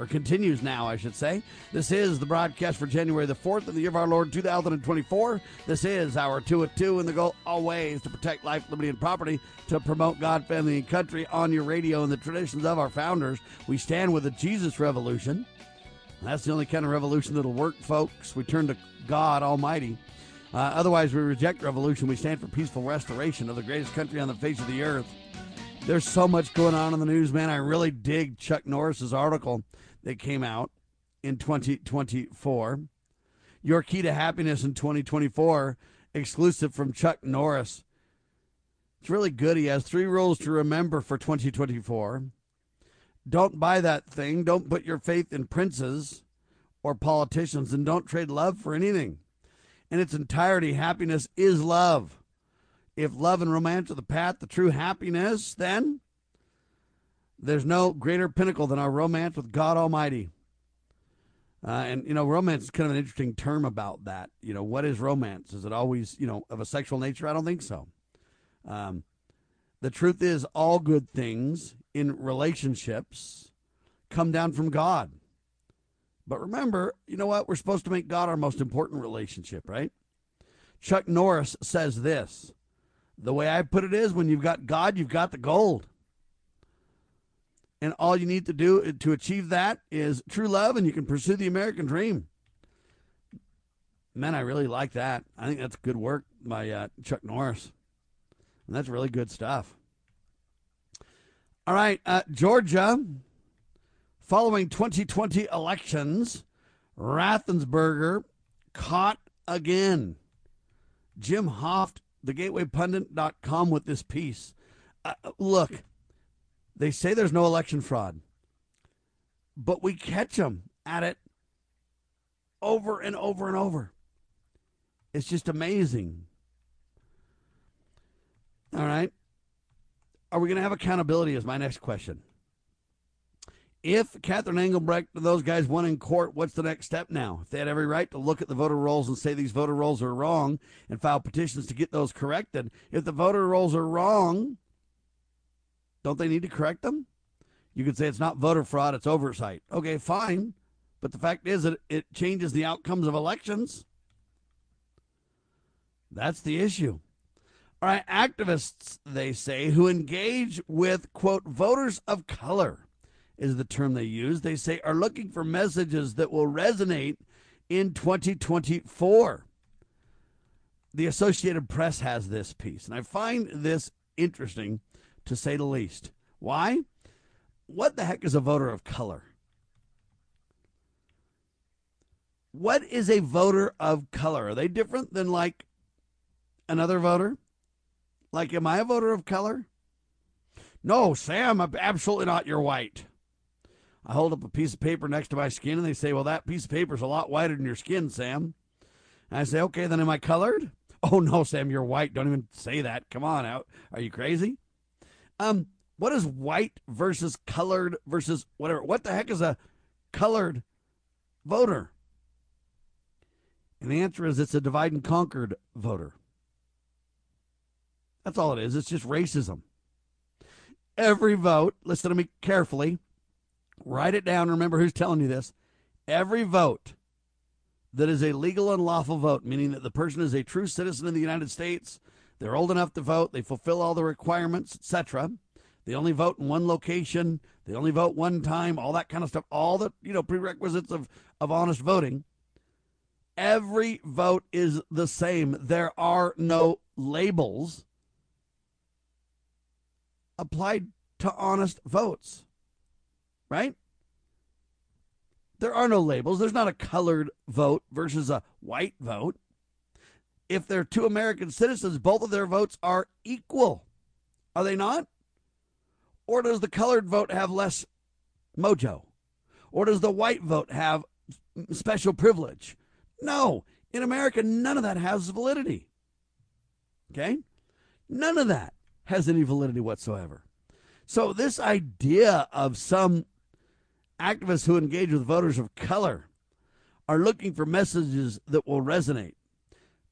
or continues now, I should say. This is the broadcast for January the 4th of the year of our Lord 2024. This is our 2 at 2, and the goal always to protect life, liberty, and property, to promote God, family, and country on your radio and the traditions of our founders. We stand with the Jesus Revolution. That's the only kind of revolution that'll work, folks. We turn to God Almighty. Uh, otherwise, we reject revolution. We stand for peaceful restoration of the greatest country on the face of the earth. There's so much going on in the news, man. I really dig Chuck Norris's article that came out in 2024. Your Key to Happiness in 2024, exclusive from Chuck Norris. It's really good. He has three rules to remember for 2024. Don't buy that thing. Don't put your faith in princes or politicians, and don't trade love for anything. In its entirety, happiness is love. If love and romance are the path to true happiness, then there's no greater pinnacle than our romance with God Almighty. Uh, and, you know, romance is kind of an interesting term about that. You know, what is romance? Is it always, you know, of a sexual nature? I don't think so. Um, the truth is, all good things in relationships come down from God. But remember, you know what? We're supposed to make God our most important relationship, right? Chuck Norris says this The way I put it is when you've got God, you've got the gold. And all you need to do to achieve that is true love, and you can pursue the American dream. Man, I really like that. I think that's good work by uh, Chuck Norris. And that's really good stuff. All right, uh, Georgia, following 2020 elections, Raffensperger caught again. Jim Hoft, thegatewaypundit.com, with this piece. Uh, look, they say there's no election fraud, but we catch them at it over and over and over. It's just amazing. All right. Are we going to have accountability? Is my next question. If Catherine Engelbrecht and those guys won in court, what's the next step now? If they had every right to look at the voter rolls and say these voter rolls are wrong and file petitions to get those corrected, if the voter rolls are wrong, don't they need to correct them? You could say it's not voter fraud, it's oversight. Okay, fine. But the fact is that it changes the outcomes of elections. That's the issue. All right, activists, they say, who engage with, quote, voters of color is the term they use. They say are looking for messages that will resonate in 2024. The Associated Press has this piece, and I find this interesting to say the least. Why? What the heck is a voter of color? What is a voter of color? Are they different than like another voter? Like, am I a voter of color? No, Sam, I'm absolutely not. You're white. I hold up a piece of paper next to my skin and they say, Well, that piece of paper is a lot whiter than your skin, Sam. And I say, Okay, then am I colored? Oh, no, Sam, you're white. Don't even say that. Come on out. Are you crazy? Um, what is white versus colored versus whatever? What the heck is a colored voter? And the answer is it's a divide and conquered voter. That's all it is. It's just racism. Every vote, listen to me carefully, write it down. Remember who's telling you this. Every vote that is a legal and lawful vote, meaning that the person is a true citizen of the United States, they're old enough to vote. They fulfill all the requirements, etc. They only vote in one location. They only vote one time. All that kind of stuff. All the you know prerequisites of of honest voting. Every vote is the same. There are no labels applied to honest votes. Right? There are no labels. There's not a colored vote versus a white vote if they're two American citizens, both of their votes are equal. Are they not? Or does the colored vote have less mojo? Or does the white vote have special privilege? No. In America, none of that has validity. Okay? None of that has any validity whatsoever. So, this idea of some activists who engage with voters of color are looking for messages that will resonate.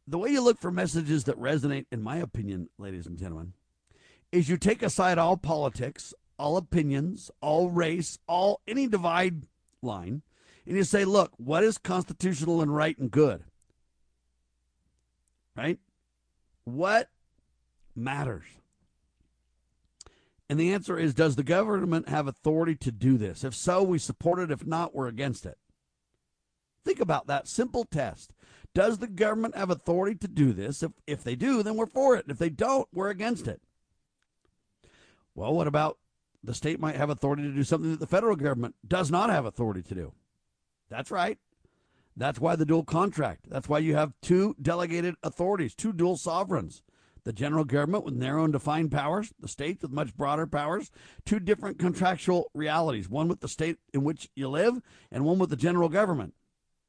The way you look for messages that resonate, in my opinion, ladies and gentlemen, is you take aside all politics, all opinions, all race, all any divide line, and you say, look, what is constitutional and right and good? Right? What matters? And the answer is Does the government have authority to do this? If so, we support it. If not, we're against it. Think about that simple test. Does the government have authority to do this? If, if they do, then we're for it. If they don't, we're against it. Well, what about the state might have authority to do something that the federal government does not have authority to do? That's right. That's why the dual contract. That's why you have two delegated authorities, two dual sovereigns the general government with narrow and defined powers, the states with much broader powers, two different contractual realities, one with the state in which you live and one with the general government.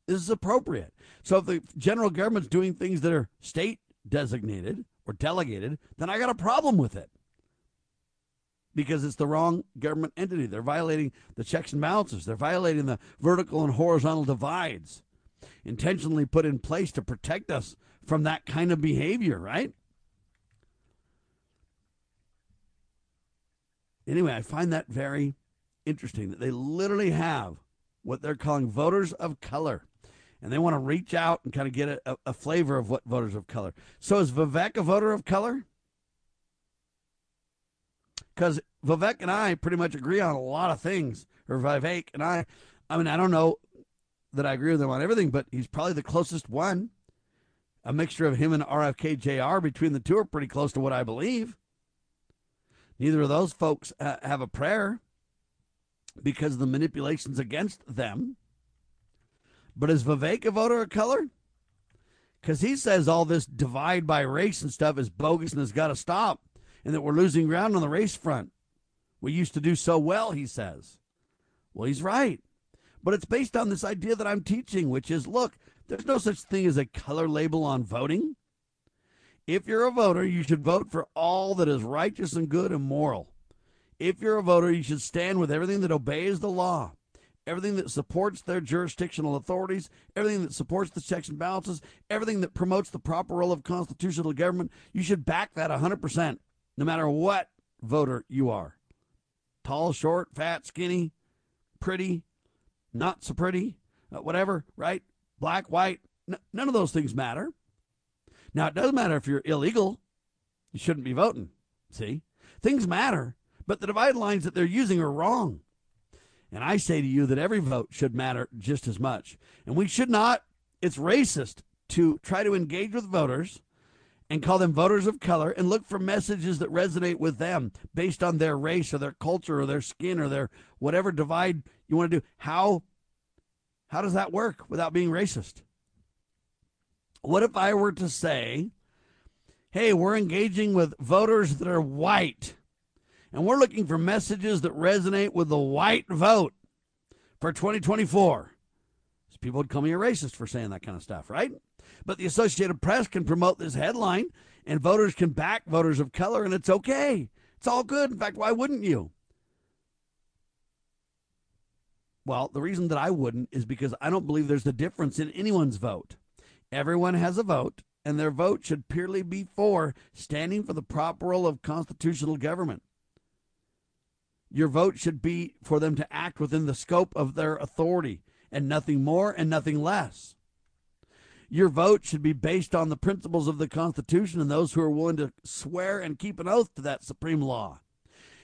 Is appropriate. So if the general government's doing things that are state designated or delegated, then I got a problem with it. Because it's the wrong government entity. They're violating the checks and balances. They're violating the vertical and horizontal divides intentionally put in place to protect us from that kind of behavior, right? Anyway, I find that very interesting that they literally have what they're calling voters of color. And they want to reach out and kind of get a, a flavor of what voters of color. So is Vivek a voter of color? Because Vivek and I pretty much agree on a lot of things. Or Vivek and I, I mean, I don't know that I agree with him on everything, but he's probably the closest one. A mixture of him and RFK Jr. between the two are pretty close to what I believe. Neither of those folks uh, have a prayer because of the manipulations against them. But is Vivek a voter of color? Because he says all this divide by race and stuff is bogus and has got to stop, and that we're losing ground on the race front. We used to do so well, he says. Well, he's right. But it's based on this idea that I'm teaching, which is look, there's no such thing as a color label on voting. If you're a voter, you should vote for all that is righteous and good and moral. If you're a voter, you should stand with everything that obeys the law, everything that supports their jurisdictional authorities, everything that supports the checks and balances, everything that promotes the proper role of constitutional government. You should back that 100%, no matter what voter you are tall, short, fat, skinny, pretty, not so pretty, uh, whatever, right? Black, white, n- none of those things matter. Now, it doesn't matter if you're illegal, you shouldn't be voting. See? Things matter, but the divide lines that they're using are wrong. And I say to you that every vote should matter just as much. And we should not, it's racist to try to engage with voters and call them voters of color and look for messages that resonate with them based on their race or their culture or their skin or their whatever divide you want to do. How how does that work without being racist? What if I were to say, hey, we're engaging with voters that are white, and we're looking for messages that resonate with the white vote for 2024? So people would call me a racist for saying that kind of stuff, right? But the Associated Press can promote this headline, and voters can back voters of color, and it's okay. It's all good. In fact, why wouldn't you? Well, the reason that I wouldn't is because I don't believe there's a difference in anyone's vote. Everyone has a vote, and their vote should purely be for standing for the proper role of constitutional government. Your vote should be for them to act within the scope of their authority, and nothing more and nothing less. Your vote should be based on the principles of the Constitution and those who are willing to swear and keep an oath to that supreme law.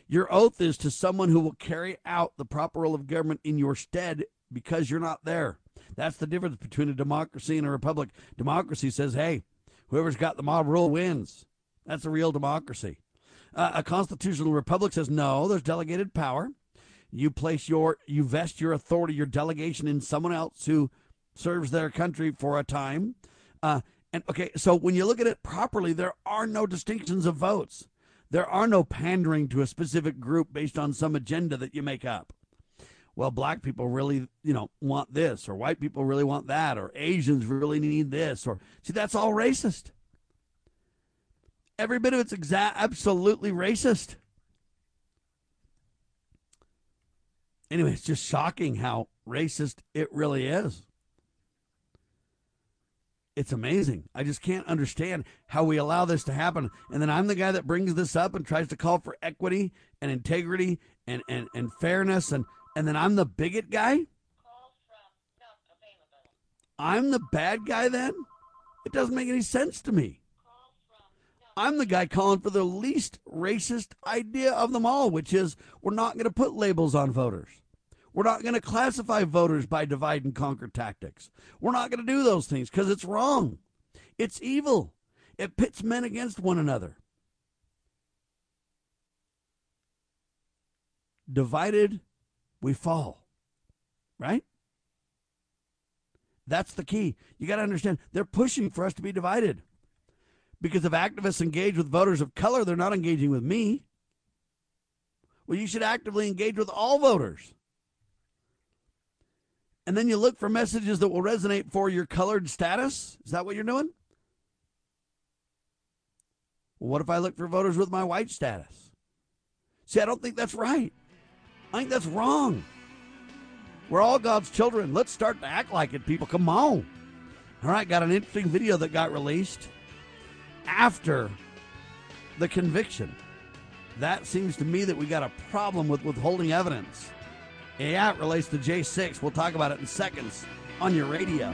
Your oath is to someone who will carry out the proper role of government in your stead because you're not there. That's the difference between a democracy and a republic. Democracy says, hey, whoever's got the mob rule wins. That's a real democracy. Uh, a constitutional republic says, no, there's delegated power. You place your, you vest your authority, your delegation in someone else who serves their country for a time. Uh, and okay, so when you look at it properly, there are no distinctions of votes. There are no pandering to a specific group based on some agenda that you make up well, black people really, you know, want this, or white people really want that, or Asians really need this, or see, that's all racist. Every bit of it's exa- absolutely racist. Anyway, it's just shocking how racist it really is. It's amazing. I just can't understand how we allow this to happen. And then I'm the guy that brings this up and tries to call for equity and integrity and, and, and fairness. And, and then I'm the bigot guy. I'm the bad guy then? It doesn't make any sense to me. I'm the guy calling for the least racist idea of them all, which is we're not going to put labels on voters. We're not going to classify voters by divide and conquer tactics. We're not going to do those things because it's wrong. It's evil. It pits men against one another. Divided, we fall. Right? That's the key. You got to understand, they're pushing for us to be divided. Because if activists engage with voters of color, they're not engaging with me. Well, you should actively engage with all voters. And then you look for messages that will resonate for your colored status. Is that what you're doing? Well, what if I look for voters with my white status? See, I don't think that's right. I think that's wrong. We're all God's children. Let's start to act like it, people. Come on. All right, got an interesting video that got released after the conviction. That seems to me that we got a problem with withholding evidence. Yeah, it relates to J6. We'll talk about it in seconds on your radio.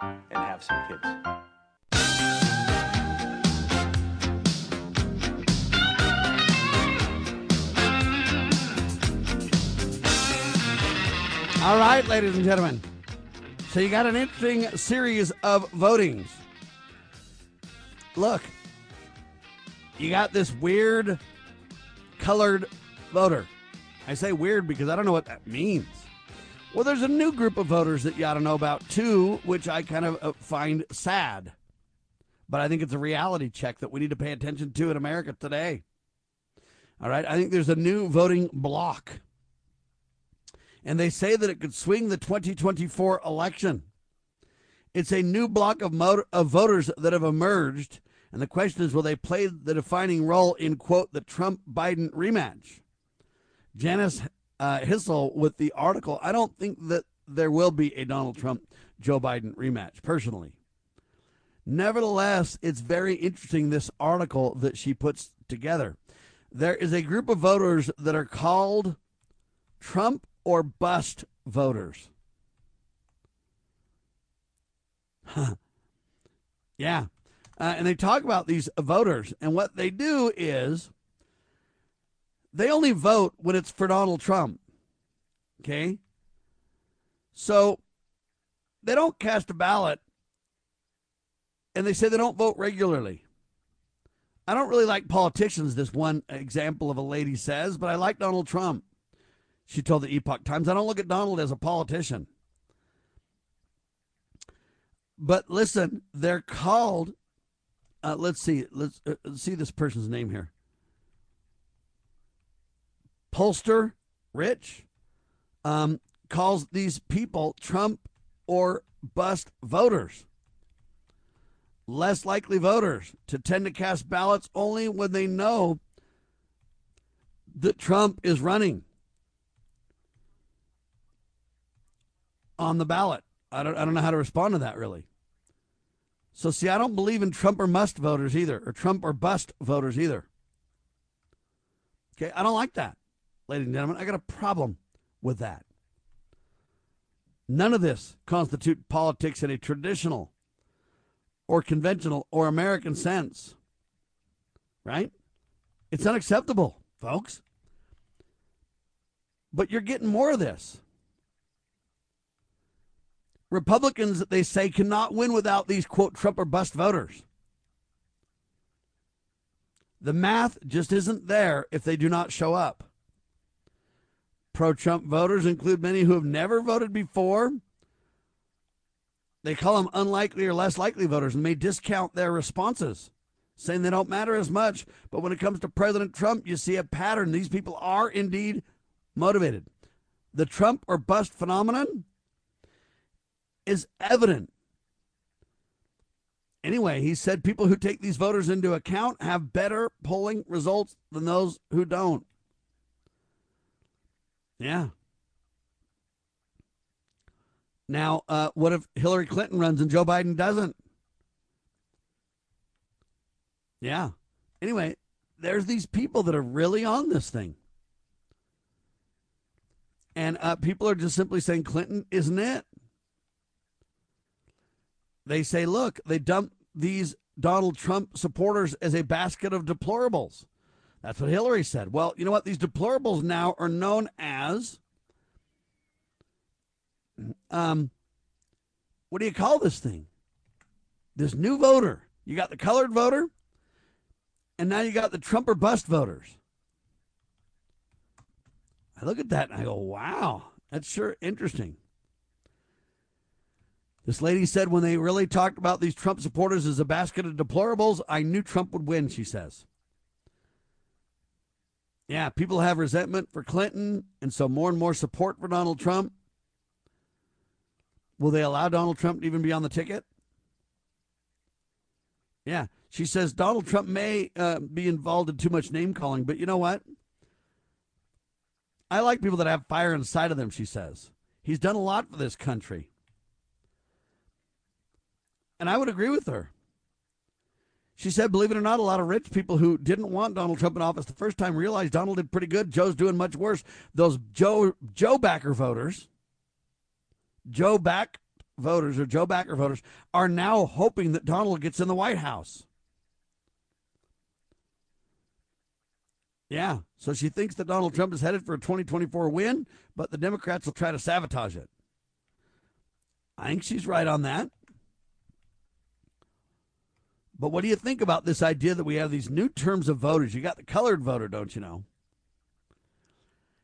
and have some kids. All right, ladies and gentlemen. So you got an interesting series of votings. Look, you got this weird colored voter. I say weird because I don't know what that means. Well, there's a new group of voters that you ought to know about too, which I kind of uh, find sad. But I think it's a reality check that we need to pay attention to in America today. All right, I think there's a new voting bloc. And they say that it could swing the 2024 election. It's a new bloc of, of voters that have emerged. And the question is will they play the defining role in, quote, the Trump Biden rematch? Janice uh, Hisle with the article. I don't think that there will be a Donald Trump Joe Biden rematch, personally. Nevertheless, it's very interesting this article that she puts together. There is a group of voters that are called Trump or bust voters. yeah. Uh, and they talk about these voters, and what they do is they only vote when it's for Donald Trump. Okay? So they don't cast a ballot, and they say they don't vote regularly. I don't really like politicians, this one example of a lady says, but I like Donald Trump. She told the Epoch Times, I don't look at Donald as a politician. But listen, they're called. Uh, let's see. Let's uh, see this person's name here. Pollster Rich um, calls these people Trump or bust voters. Less likely voters to tend to cast ballots only when they know that Trump is running on the ballot. I don't, I don't know how to respond to that really. So, see, I don't believe in Trump or must voters either, or Trump or bust voters either. Okay, I don't like that, ladies and gentlemen. I got a problem with that. None of this constitute politics in a traditional or conventional or American sense. Right? It's unacceptable, folks. But you're getting more of this. Republicans, that they say, cannot win without these, quote, Trump or bust voters. The math just isn't there if they do not show up. Pro Trump voters include many who have never voted before. They call them unlikely or less likely voters and may discount their responses, saying they don't matter as much. But when it comes to President Trump, you see a pattern. These people are indeed motivated. The Trump or bust phenomenon is evident. Anyway, he said people who take these voters into account have better polling results than those who don't. Yeah. Now, uh, what if Hillary Clinton runs and Joe Biden doesn't? Yeah. Anyway, there's these people that are really on this thing. And uh, people are just simply saying Clinton isn't it. They say, look, they dump these Donald Trump supporters as a basket of deplorables. That's what Hillary said. Well, you know what? These deplorables now are known as um what do you call this thing? This new voter. You got the colored voter, and now you got the Trump or bust voters. I look at that and I go, wow, that's sure interesting. This lady said when they really talked about these Trump supporters as a basket of deplorables, I knew Trump would win, she says. Yeah, people have resentment for Clinton, and so more and more support for Donald Trump. Will they allow Donald Trump to even be on the ticket? Yeah, she says Donald Trump may uh, be involved in too much name calling, but you know what? I like people that have fire inside of them, she says. He's done a lot for this country. And I would agree with her. She said, believe it or not, a lot of rich people who didn't want Donald Trump in office the first time realized Donald did pretty good. Joe's doing much worse. Those Joe Joe backer voters, Joe back voters or Joe backer voters are now hoping that Donald gets in the White House. Yeah, so she thinks that Donald Trump is headed for a 2024 win, but the Democrats will try to sabotage it. I think she's right on that. But what do you think about this idea that we have these new terms of voters? You got the colored voter, don't you know?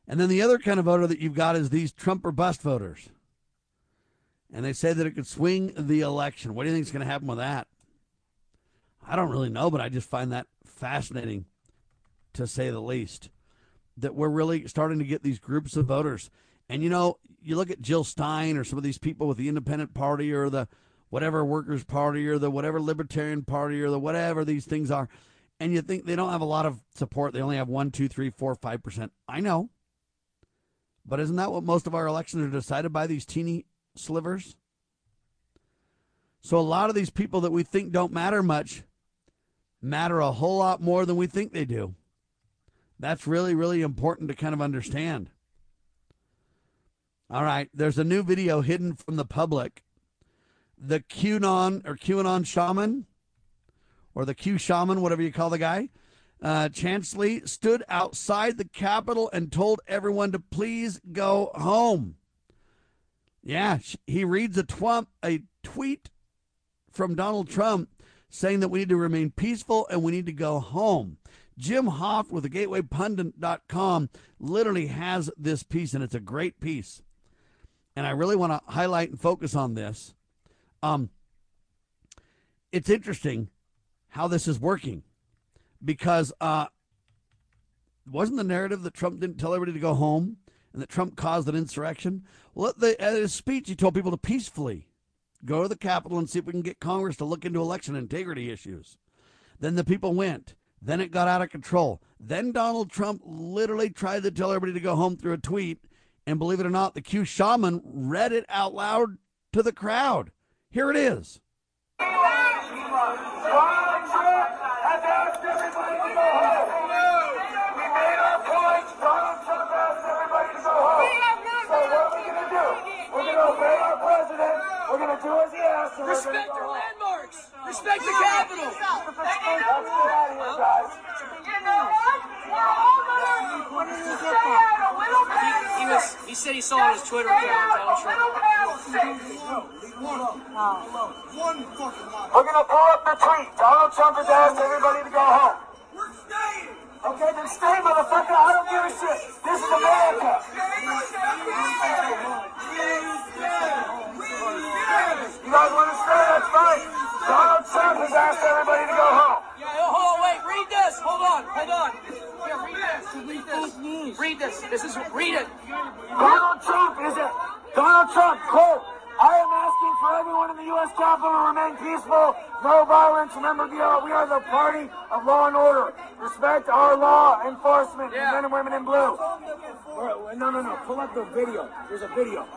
And then the other kind of voter that you've got is these Trump or bust voters. And they say that it could swing the election. What do you think is going to happen with that? I don't really know, but I just find that fascinating to say the least. That we're really starting to get these groups of voters. And you know, you look at Jill Stein or some of these people with the Independent Party or the whatever Workers' Party or the whatever Libertarian Party or the whatever these things are, and you think they don't have a lot of support. They only have one, two, three, four, five percent. I know. But isn't that what most of our elections are decided by these teeny slivers? So a lot of these people that we think don't matter much matter a whole lot more than we think they do. That's really, really important to kind of understand. All right, there's a new video hidden from the public the QAnon or QAnon shaman or the Q shaman, whatever you call the guy, uh, Chansley stood outside the Capitol and told everyone to please go home. Yeah, he reads a, twump, a tweet from Donald Trump saying that we need to remain peaceful and we need to go home. Jim Hoft with the gatewaypundit.com literally has this piece, and it's a great piece. And I really want to highlight and focus on this. Um, it's interesting how this is working because uh, wasn't the narrative that Trump didn't tell everybody to go home and that Trump caused an insurrection? Well, the, at his speech, he told people to peacefully go to the Capitol and see if we can get Congress to look into election integrity issues. Then the people went. Then it got out of control. Then Donald Trump literally tried to tell everybody to go home through a tweet. And believe it or not, the Q shaman read it out loud to the crowd. Here it is. We're going to obey our president. we going to do as he asks. Respect our landmarks. Respect the Capitol. Let's get out of here, guys. He, he, was, he said he saw on his Twitter account, Trump. We're going to pull up the tweet. Donald Trump has asked everybody to go home. We're staying. Okay, then stay, motherfucker. I don't give a shit. This is America. You guys want to stay? That's fine. Donald Trump has asked everybody to go home. Yeah, hold on, wait. Read this. Hold on, hold on. Here, read this. Read this. Read this. This is read it. Donald Trump is it. Donald Trump, quote. I am asking for everyone in the U.S. Capitol to remain peaceful, no violence. Remember, we are, we are the party of law and order. Respect our law enforcement, yeah. men and women in blue. No, no, no. Pull up the video. There's a video.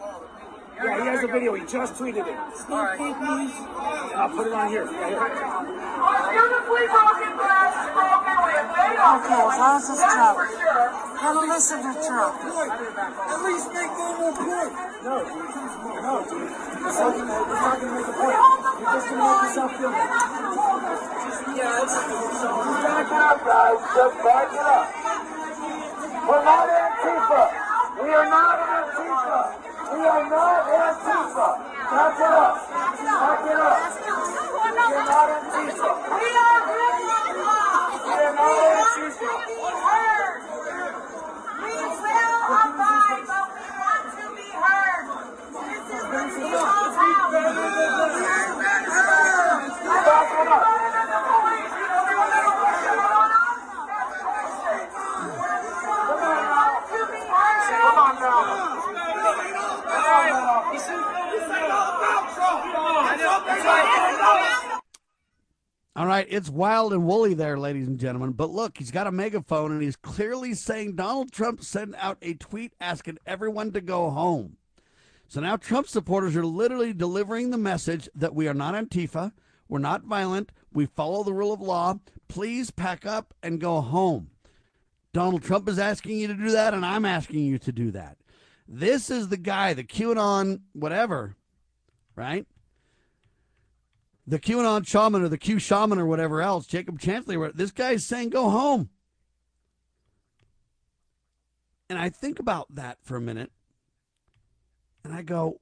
Yeah, he has a video. He just tweeted it. All right. I'll put it on here. Okay, as it's Trump. Gotta listen to Trump. At least make more point. No, no, dude. It's not gonna, make a point. You're just gonna make yourself feel. Yeah, it's, so back up, guys. Just back it up. We're not Antifa. We are not Antifa. We are not Antifa. Back it up. Back it up. We are not Antifa. We are We are not Antifa. We will abide, but we want to be heard. This is the people's house. Back it up. Come on now. All right, it's wild and woolly there, ladies and gentlemen. But look, he's got a megaphone and he's clearly saying Donald Trump sent out a tweet asking everyone to go home. So now Trump supporters are literally delivering the message that we are not Antifa, we're not violent, we follow the rule of law. Please pack up and go home. Donald Trump is asking you to do that, and I'm asking you to do that. This is the guy, the QAnon, whatever, right? The QAnon shaman or the Q shaman or whatever else, Jacob Chansley, this guy is saying go home. And I think about that for a minute and I go,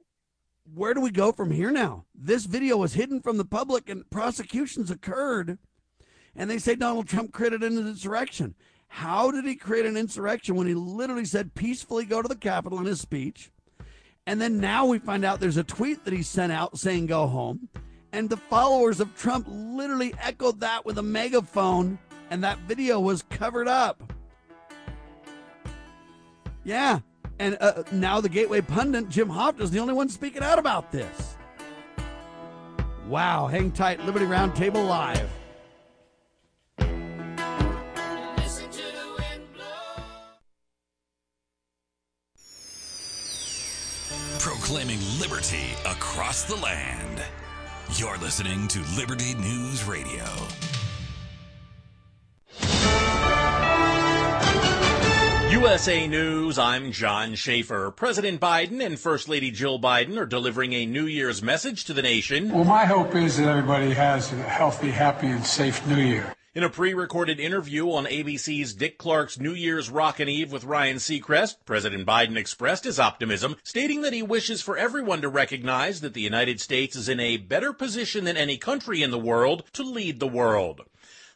where do we go from here now? This video was hidden from the public and prosecutions occurred. And they say Donald Trump created an insurrection. How did he create an insurrection when he literally said peacefully go to the Capitol in his speech? And then now we find out there's a tweet that he sent out saying go home. And the followers of Trump literally echoed that with a megaphone, and that video was covered up. Yeah. And uh, now the Gateway pundit, Jim Hoft, is the only one speaking out about this. Wow. Hang tight. Liberty Roundtable Live. proclaiming liberty across the land. You're listening to Liberty News Radio. USA News, I'm John Schaefer. President Biden and First Lady Jill Biden are delivering a New Year's message to the nation. Well, my hope is that everybody has a healthy, happy, and safe New Year. In a pre-recorded interview on ABC's Dick Clark's New Year's Rockin' Eve with Ryan Seacrest, President Biden expressed his optimism, stating that he wishes for everyone to recognize that the United States is in a better position than any country in the world to lead the world.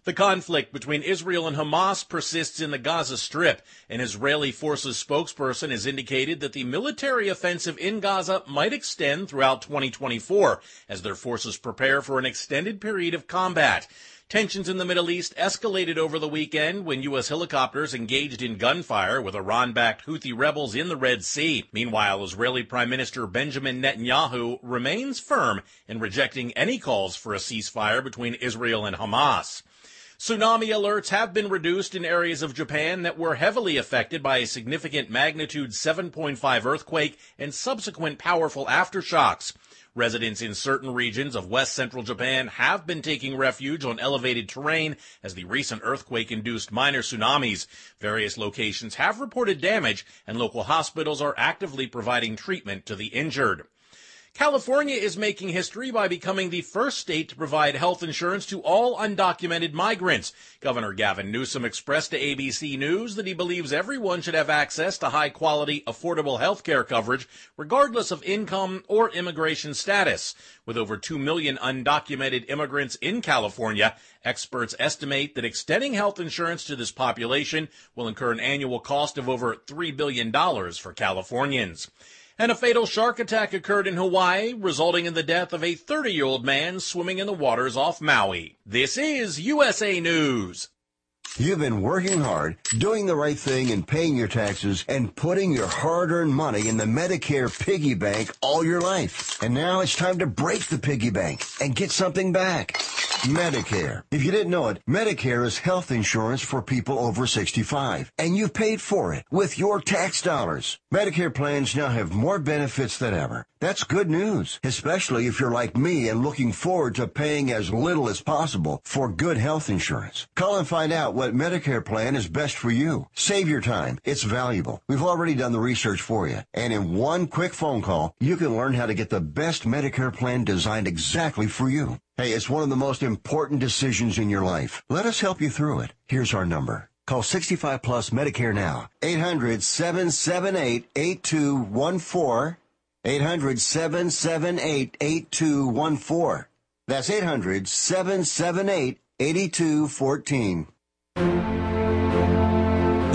The conflict between Israel and Hamas persists in the Gaza Strip. An Israeli forces spokesperson has indicated that the military offensive in Gaza might extend throughout 2024 as their forces prepare for an extended period of combat. Tensions in the Middle East escalated over the weekend when U.S. helicopters engaged in gunfire with Iran-backed Houthi rebels in the Red Sea. Meanwhile, Israeli Prime Minister Benjamin Netanyahu remains firm in rejecting any calls for a ceasefire between Israel and Hamas. Tsunami alerts have been reduced in areas of Japan that were heavily affected by a significant magnitude 7.5 earthquake and subsequent powerful aftershocks. Residents in certain regions of west central Japan have been taking refuge on elevated terrain as the recent earthquake induced minor tsunamis. Various locations have reported damage and local hospitals are actively providing treatment to the injured. California is making history by becoming the first state to provide health insurance to all undocumented migrants. Governor Gavin Newsom expressed to ABC News that he believes everyone should have access to high quality, affordable health care coverage, regardless of income or immigration status. With over 2 million undocumented immigrants in California, experts estimate that extending health insurance to this population will incur an annual cost of over $3 billion for Californians. And a fatal shark attack occurred in Hawaii, resulting in the death of a 30 year old man swimming in the waters off Maui. This is USA News. You've been working hard, doing the right thing, and paying your taxes, and putting your hard earned money in the Medicare piggy bank all your life. And now it's time to break the piggy bank and get something back. Medicare. If you didn't know it, Medicare is health insurance for people over 65, and you've paid for it with your tax dollars. Medicare plans now have more benefits than ever. That's good news, especially if you're like me and looking forward to paying as little as possible for good health insurance. Call and find out what Medicare plan is best for you. Save your time. It's valuable. We've already done the research for you. And in one quick phone call, you can learn how to get the best Medicare plan designed exactly for you. Hey, it's one of the most important decisions in your life. Let us help you through it. Here's our number. Call 65 Plus Medicare now. 800 778 8214. 800 778 8214. That's 800 778 8214.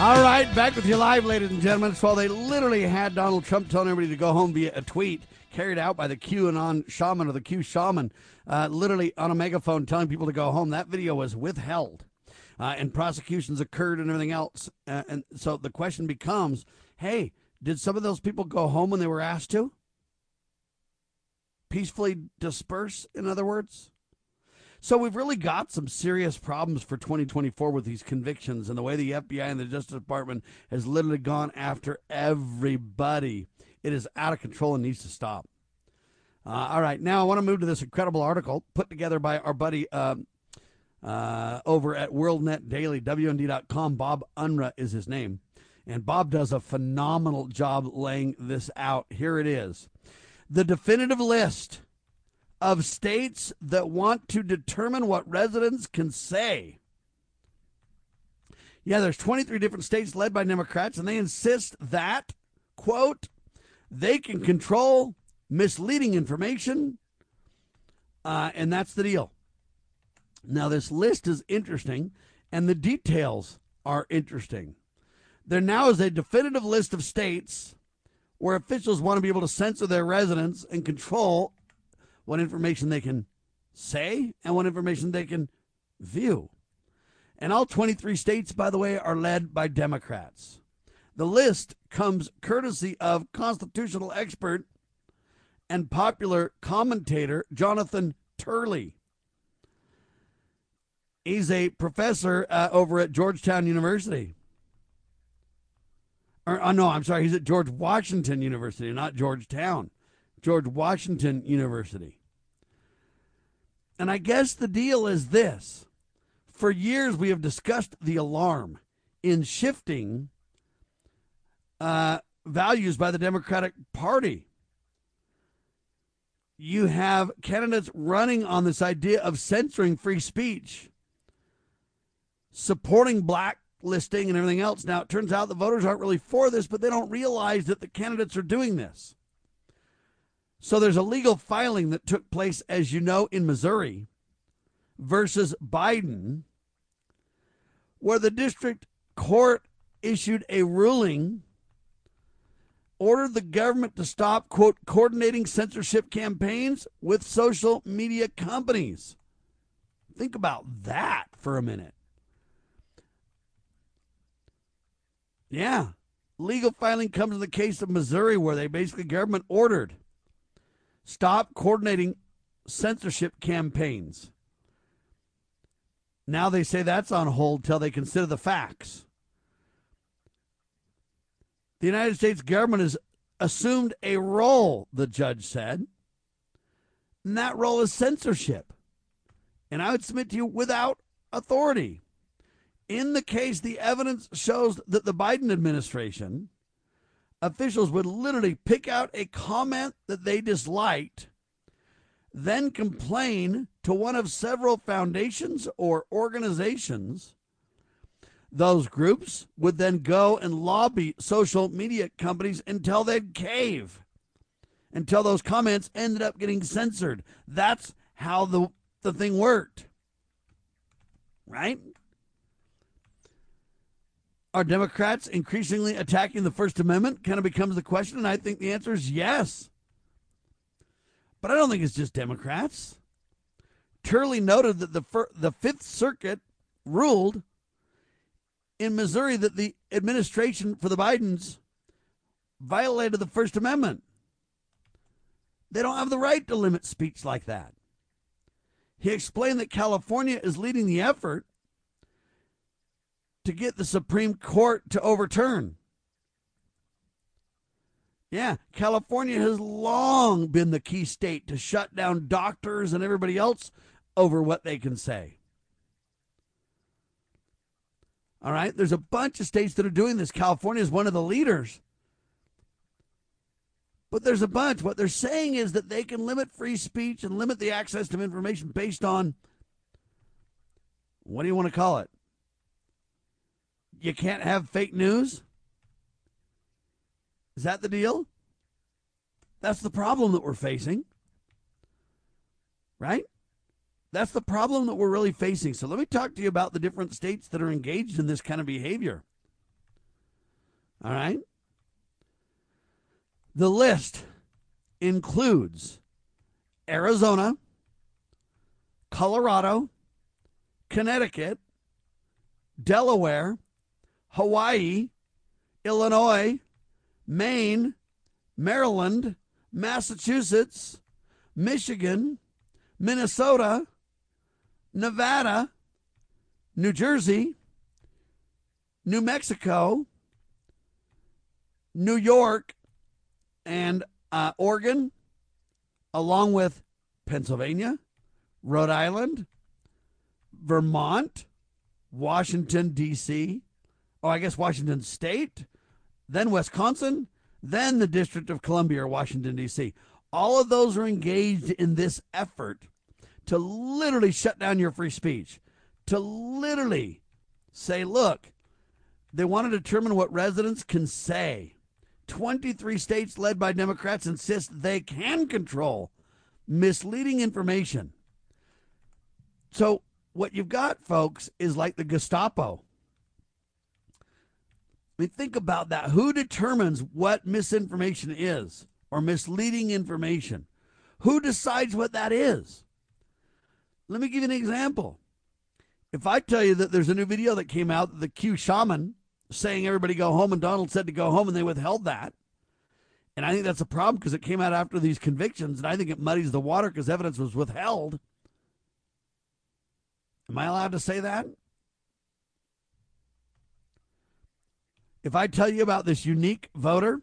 All right, back with you live, ladies and gentlemen. So they literally had Donald Trump telling everybody to go home via a tweet carried out by the QAnon shaman or the Q shaman, uh, literally on a megaphone telling people to go home. That video was withheld uh, and prosecutions occurred and everything else. Uh, and so the question becomes, hey, did some of those people go home when they were asked to? Peacefully disperse, in other words? So we've really got some serious problems for 2024 with these convictions and the way the FBI and the Justice Department has literally gone after everybody. It is out of control and needs to stop. Uh, all right, now I want to move to this incredible article put together by our buddy uh, uh, over at WorldNet Daily, WND.com. Bob Unruh is his name. And Bob does a phenomenal job laying this out. Here it is the definitive list of states that want to determine what residents can say. Yeah, there's 23 different states led by Democrats, and they insist that, quote, they can control misleading information, uh, and that's the deal. Now, this list is interesting, and the details are interesting. There now is a definitive list of states where officials want to be able to censor their residents and control what information they can say and what information they can view. And all 23 states, by the way, are led by Democrats. The list comes courtesy of constitutional expert and popular commentator Jonathan Turley. He's a professor uh, over at Georgetown University. Or, oh, no, I'm sorry, he's at George Washington University, not Georgetown. George Washington University. And I guess the deal is this for years, we have discussed the alarm in shifting uh, values by the Democratic Party. You have candidates running on this idea of censoring free speech, supporting blacklisting and everything else. Now, it turns out the voters aren't really for this, but they don't realize that the candidates are doing this. So there's a legal filing that took place, as you know, in Missouri versus Biden, where the district court issued a ruling ordered the government to stop, quote, coordinating censorship campaigns with social media companies. Think about that for a minute. Yeah. Legal filing comes in the case of Missouri, where they basically government ordered Stop coordinating censorship campaigns. Now they say that's on hold till they consider the facts. The United States government has assumed a role, the judge said, and that role is censorship. And I would submit to you without authority. In the case, the evidence shows that the Biden administration officials would literally pick out a comment that they disliked, then complain to one of several foundations or organizations. Those groups would then go and lobby social media companies until they'd cave, until those comments ended up getting censored. That's how the, the thing worked. Right? Are Democrats increasingly attacking the First Amendment? Kind of becomes the question, and I think the answer is yes. But I don't think it's just Democrats. Turley noted that the the Fifth Circuit ruled in Missouri that the administration for the Bidens violated the First Amendment. They don't have the right to limit speech like that. He explained that California is leading the effort to get the Supreme Court to overturn. Yeah, California has long been the key state to shut down doctors and everybody else over what they can say. All right, there's a bunch of states that are doing this. California is one of the leaders. But there's a bunch. What they're saying is that they can limit free speech and limit the access to information based on what do you want to call it? You can't have fake news? Is that the deal? That's the problem that we're facing. Right? That's the problem that we're really facing. So let me talk to you about the different states that are engaged in this kind of behavior. All right. The list includes Arizona, Colorado, Connecticut, Delaware, Hawaii, Illinois, Maine, Maryland, Massachusetts, Michigan, Minnesota, Nevada, New Jersey, New Mexico, New York, and uh, Oregon, along with Pennsylvania, Rhode Island, Vermont, Washington, D.C., oh, I guess Washington State, then Wisconsin, then the District of Columbia or Washington, D.C. All of those are engaged in this effort to literally shut down your free speech, to literally say, look, they want to determine what residents can say. 23 states led by Democrats insist they can control misleading information. So, what you've got, folks, is like the Gestapo. I mean, think about that. Who determines what misinformation is or misleading information? Who decides what that is? Let me give you an example. If I tell you that there's a new video that came out, the Q shaman saying everybody go home, and Donald said to go home, and they withheld that. And I think that's a problem because it came out after these convictions, and I think it muddies the water because evidence was withheld. Am I allowed to say that? If I tell you about this unique voter,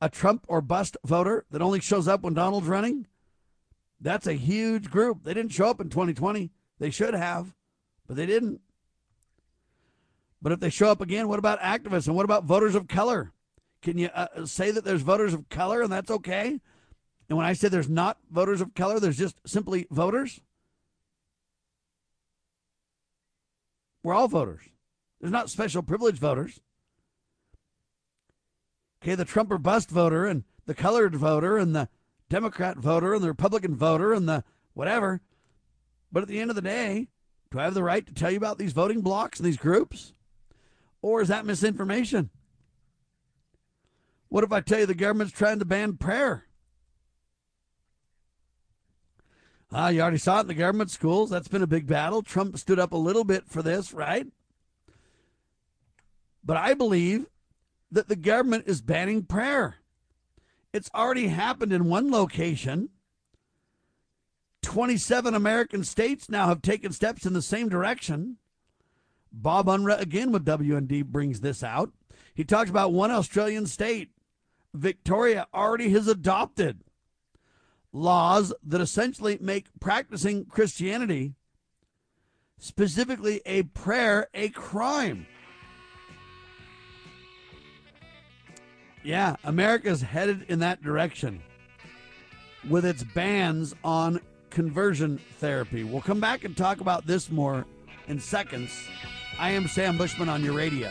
a Trump or bust voter that only shows up when Donald's running, that's a huge group. They didn't show up in 2020. They should have, but they didn't. But if they show up again, what about activists and what about voters of color? Can you uh, say that there's voters of color and that's okay? And when I say there's not voters of color, there's just simply voters? We're all voters. There's not special privileged voters. Okay, the Trump or bust voter and the colored voter and the Democrat voter and the Republican voter and the whatever. But at the end of the day, do I have the right to tell you about these voting blocs and these groups? Or is that misinformation? What if I tell you the government's trying to ban prayer? Ah, you already saw it in the government schools. That's been a big battle. Trump stood up a little bit for this, right? But I believe that the government is banning prayer. It's already happened in one location. 27 American states now have taken steps in the same direction. Bob Unruh, again with WND, brings this out. He talks about one Australian state, Victoria, already has adopted laws that essentially make practicing Christianity, specifically a prayer, a crime. Yeah, America's headed in that direction with its bans on conversion therapy. We'll come back and talk about this more in seconds. I am Sam Bushman on your radio.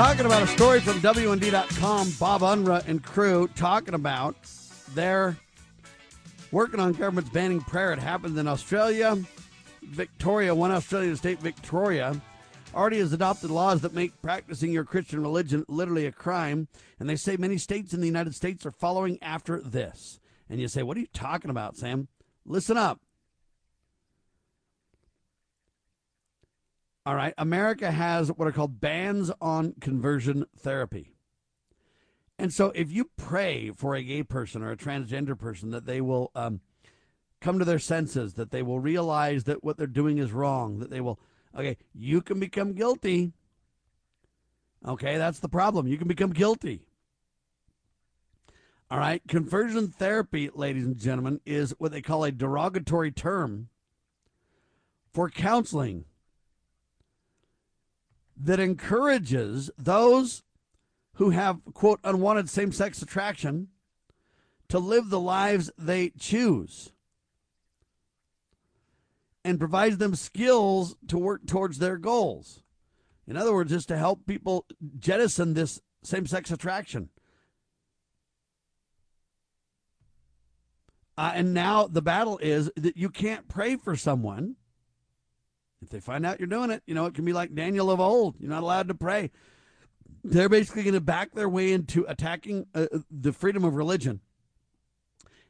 Talking about a story from WND.com. Bob Unruh and crew talking about their working on governments banning prayer. It happened in Australia. Victoria, one Australian state, Victoria, already has adopted laws that make practicing your Christian religion literally a crime. And they say many states in the United States are following after this. And you say, What are you talking about, Sam? Listen up. All right. America has what are called bans on conversion therapy. And so if you pray for a gay person or a transgender person that they will um, come to their senses, that they will realize that what they're doing is wrong, that they will, okay, you can become guilty. Okay, that's the problem. You can become guilty. All right, conversion therapy, ladies and gentlemen, is what they call a derogatory term for counseling that encourages those who have, quote, unwanted same sex attraction to live the lives they choose and provides them skills to work towards their goals. In other words, is to help people jettison this same sex attraction. Uh, and now the battle is that you can't pray for someone if they find out you're doing it, you know, it can be like Daniel of old. You're not allowed to pray. They're basically going to back their way into attacking uh, the freedom of religion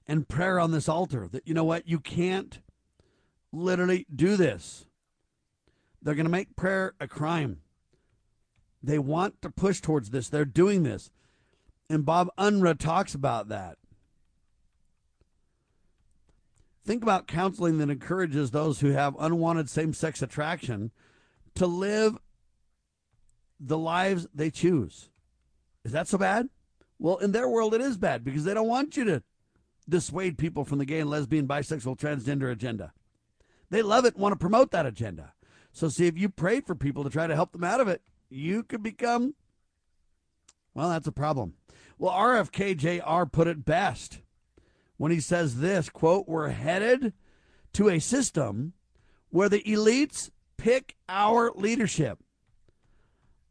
and prayer on this altar. That, you know what, you can't literally do this. They're going to make prayer a crime. They want to push towards this. They're doing this. And Bob Unruh talks about that. Think about counseling that encourages those who have unwanted same sex attraction to live the lives they choose. Is that so bad? Well, in their world, it is bad because they don't want you to dissuade people from the gay and lesbian, bisexual, transgender agenda. They love it and want to promote that agenda. So, see, if you pray for people to try to help them out of it, you could become, well, that's a problem. Well, RFK Jr. put it best when he says this quote we're headed to a system where the elites pick our leadership.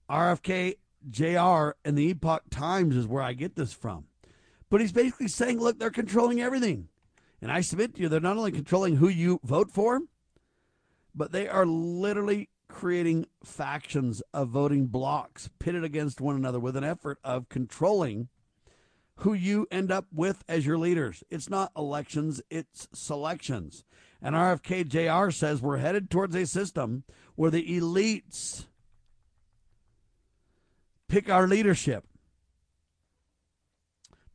Rfk jr and the epoch times is where i get this from. But he's basically saying look they're controlling everything. And i submit to you they're not only controlling who you vote for but they are literally creating factions of voting blocs pitted against one another with an effort of controlling who you end up with as your leaders. It's not elections, it's selections. And RFK Jr. says we're headed towards a system where the elites pick our leadership.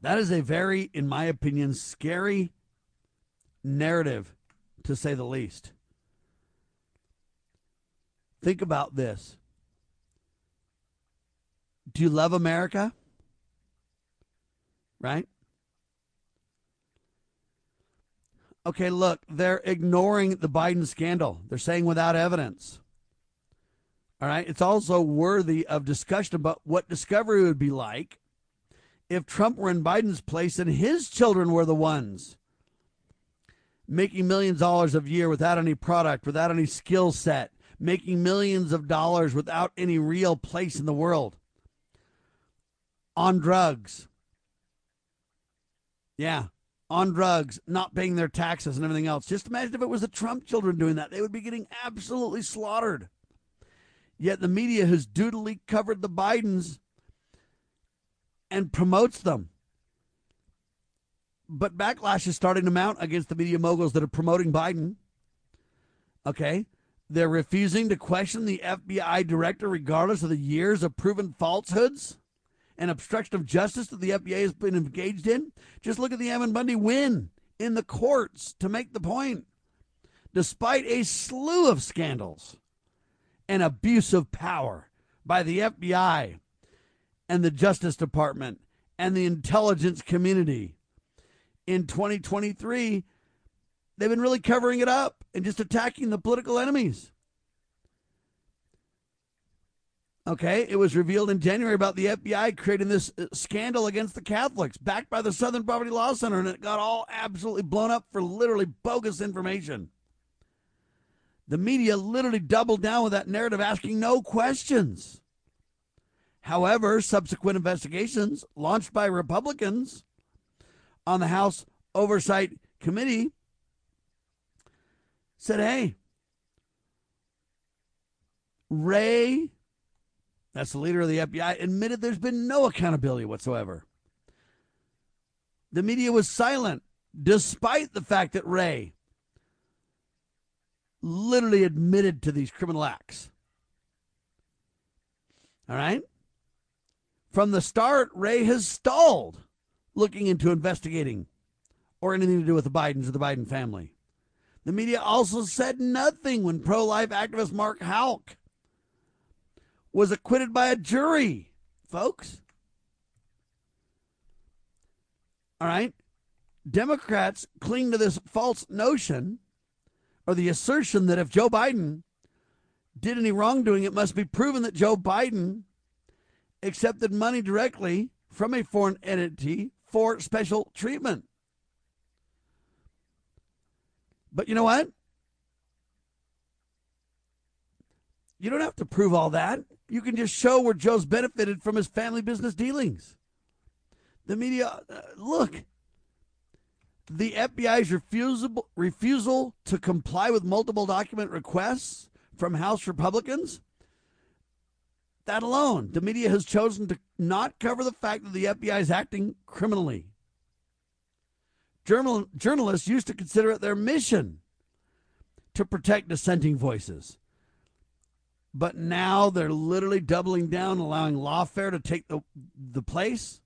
That is a very, in my opinion, scary narrative, to say the least. Think about this. Do you love America? Right? Okay, look, they're ignoring the Biden scandal. They're saying without evidence. All right. It's also worthy of discussion about what discovery would be like if Trump were in Biden's place and his children were the ones making millions of dollars a year without any product, without any skill set, making millions of dollars without any real place in the world, on drugs, yeah, on drugs, not paying their taxes and everything else. Just imagine if it was the Trump children doing that. They would be getting absolutely slaughtered. Yet the media has dutifully covered the Bidens and promotes them. but backlash is starting to mount against the media moguls that are promoting Biden. Okay. They're refusing to question the FBI director regardless of the years of proven falsehoods and obstruction of justice that the FBI has been engaged in. Just look at the Ammon Bundy win in the courts to make the point. Despite a slew of scandals and abuse of power by the FBI and the Justice Department and the intelligence community in 2023, they've been really covering it up and just attacking the political enemies. Okay, it was revealed in January about the FBI creating this uh, scandal against the Catholics, backed by the Southern Poverty Law Center, and it got all absolutely blown up for literally bogus information. The media literally doubled down with that narrative, asking no questions. However, subsequent investigations launched by Republicans on the House Oversight Committee said, hey, Wray that's the leader of the FBI, admitted there's been no accountability whatsoever. The media was silent despite the fact that Wray literally admitted to these criminal acts. All right? From the start, Wray has stalled looking into investigating or anything to do with the Bidens or the Biden family. The media also said nothing when pro life activist Mark Houck was acquitted by a jury, folks. All right? Democrats cling to this false notion or the assertion that if Joe Biden did any wrongdoing, it must be proven that Joe Biden accepted money directly from a foreign entity for special treatment. But you know what? You don't have to prove all that. You can just show where Joe's benefited from his family business dealings. The media, uh, look, the FBI's refusal, refusal to comply with multiple document requests from House Republicans, that alone, the media has chosen to not cover the fact that the FBI is acting criminally. Journal, journalists used to consider it their mission to protect dissenting voices. But now they're literally doubling down, allowing lawfare to take the, the place.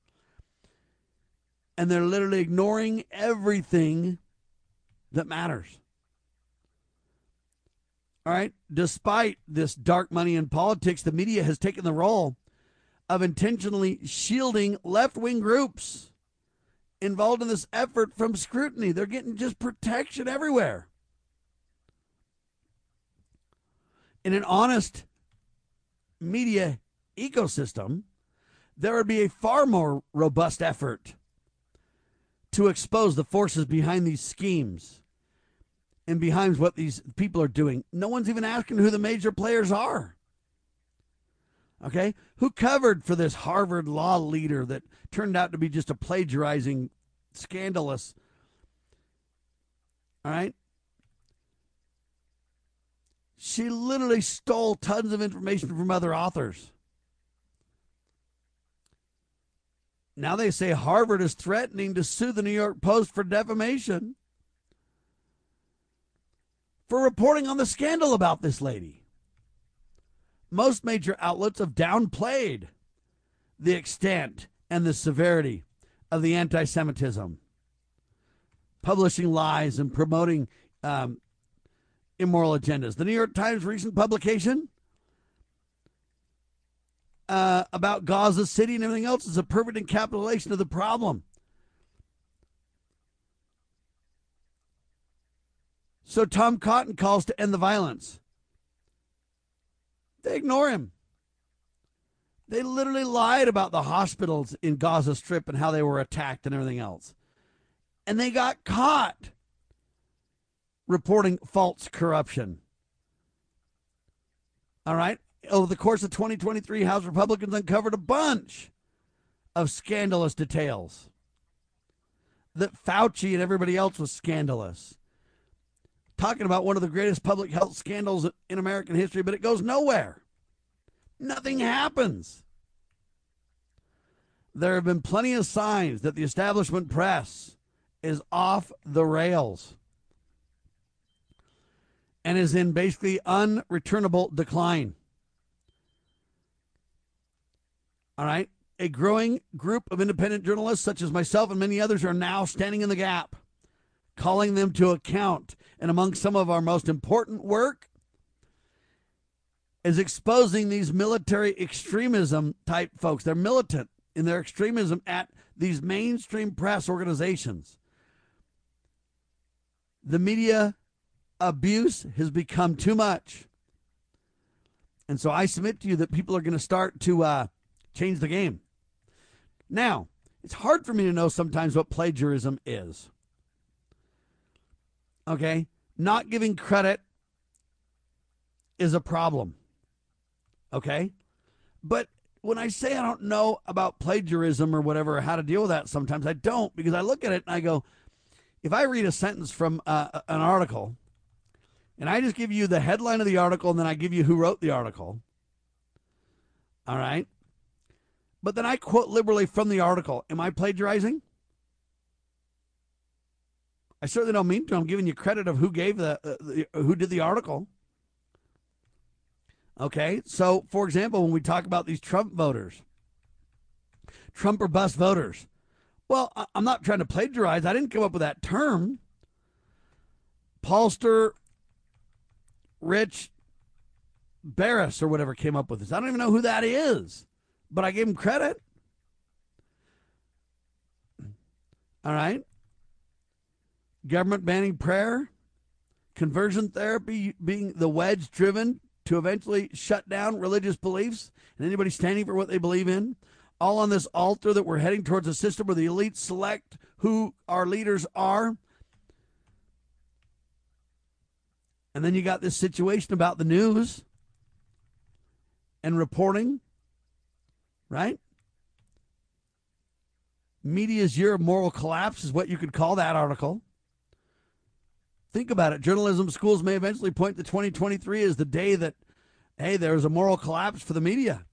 And they're literally ignoring everything that matters. All right. Despite this dark money in politics, the media has taken the role of intentionally shielding left wing groups involved in this effort from scrutiny. They're getting just protection everywhere. In an honest media ecosystem, there would be a far more robust effort to expose the forces behind these schemes and behind what these people are doing. No one's even asking who the major players are. Okay? Who covered for this Harvard law leader that turned out to be just a plagiarizing, scandalous? All right? She literally stole tons of information from other authors. Now they say Harvard is threatening to sue the New York Post for defamation for reporting on the scandal about this lady. Most major outlets have downplayed the extent and the severity of the anti Semitism, publishing lies and promoting um, immoral agendas. The New York Times recent publication uh, about Gaza City and everything else is a perfect encapsulation of the problem. So Tom Cotton calls to end the violence. They ignore him. They literally lied about the hospitals in Gaza Strip and how they were attacked and everything else. And they got caught reporting false corruption. All right. Over the course of 2023, House Republicans uncovered a bunch of scandalous details. That Fauci and everybody else was scandalous. Talking about one of the greatest public health scandals in American history, but it goes nowhere. Nothing happens. There have been plenty of signs that the establishment press is off the rails and is in basically unreturnable decline. All right. A growing group of independent journalists, such as myself and many others, are now standing in the gap, calling them to account. And among some of our most important work is exposing these military extremism type folks. They're militant in their extremism at these mainstream press organizations. The media abuse has become too much. And so I submit to you that people are going to start to uh, change the game. Now, it's hard for me to know sometimes what plagiarism is. Okay? Not giving credit is a problem. Okay? But when I say I don't know about plagiarism or whatever, or how to deal with that, sometimes I don't because I look at it and I go, if I read a sentence from uh, an article and I just give you the headline of the article and then I give you who wrote the article, all right? But then I quote liberally from the article. Am I plagiarizing? I certainly don't mean to. I'm giving you credit of who gave the, uh, the who did the article. Okay, so for example, when we talk about these Trump voters, Trump or bust voters, well, I'm not trying to plagiarize. I didn't come up with that term. Pollster, Rich, Baris, or whatever came up with this. I don't even know who that is, but I gave him credit. All right. Government banning prayer, conversion therapy being the wedge driven to eventually shut down religious beliefs and anybody standing for what they believe in, all on this altar that we're heading towards a system where the elite select who our leaders are. And then you got this situation about the news and reporting, right? Media's year of moral collapse is what you could call that article. Think about it. Journalism schools may eventually point to 2023 as the day that, hey, there's a moral collapse for the media.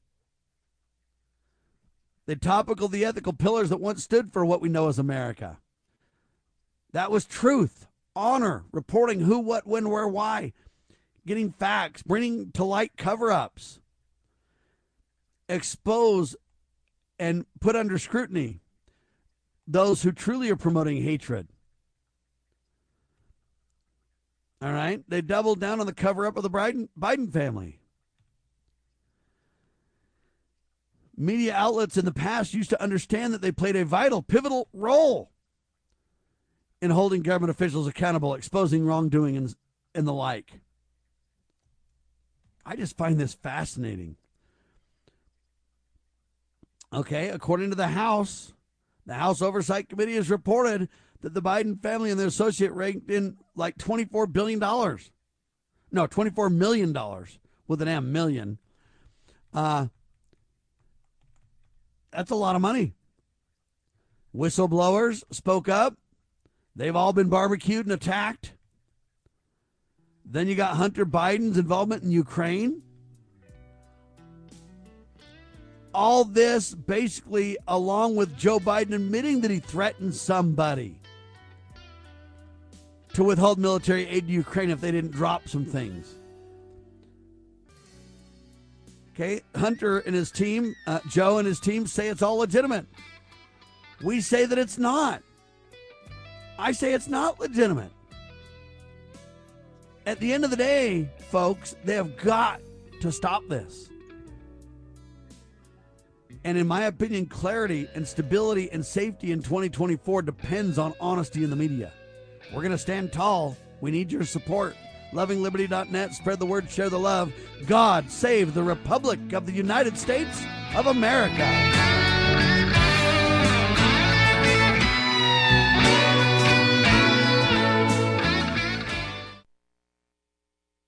The topical, the ethical pillars that once stood for what we know as America. That was truth, honor, reporting who, what, when, where, why, getting facts, bringing to light cover ups, expose and put under scrutiny those who truly are promoting hatred all right. They doubled down on the cover up of the Biden, Biden family. Media outlets in the past used to understand that they played a vital, pivotal role in holding government officials accountable, exposing wrongdoing, and, and the like. I just find this fascinating. Okay, according to the House, the House Oversight Committee has reported that the Biden family and their associate ranked in like $24 billion. No, $24 million with an M, million. Uh, that's a lot of money. Whistleblowers spoke up. They've all been barbecued and attacked. Then you got Hunter Biden's involvement in Ukraine. All this basically, along with Joe Biden admitting that he threatened somebody to withhold military aid to Ukraine if they didn't drop some things. Okay, Hunter and his team, uh, Joe and his team say it's all legitimate. We say that it's not. I say it's not legitimate. At the end of the day, folks, they have got to stop this. And in my opinion, clarity and stability and safety in 2024 depends on honesty in the media. We're going to stand tall. We need your support. LovingLiberty.net. Spread the word, share the love. God save the Republic of the United States of America.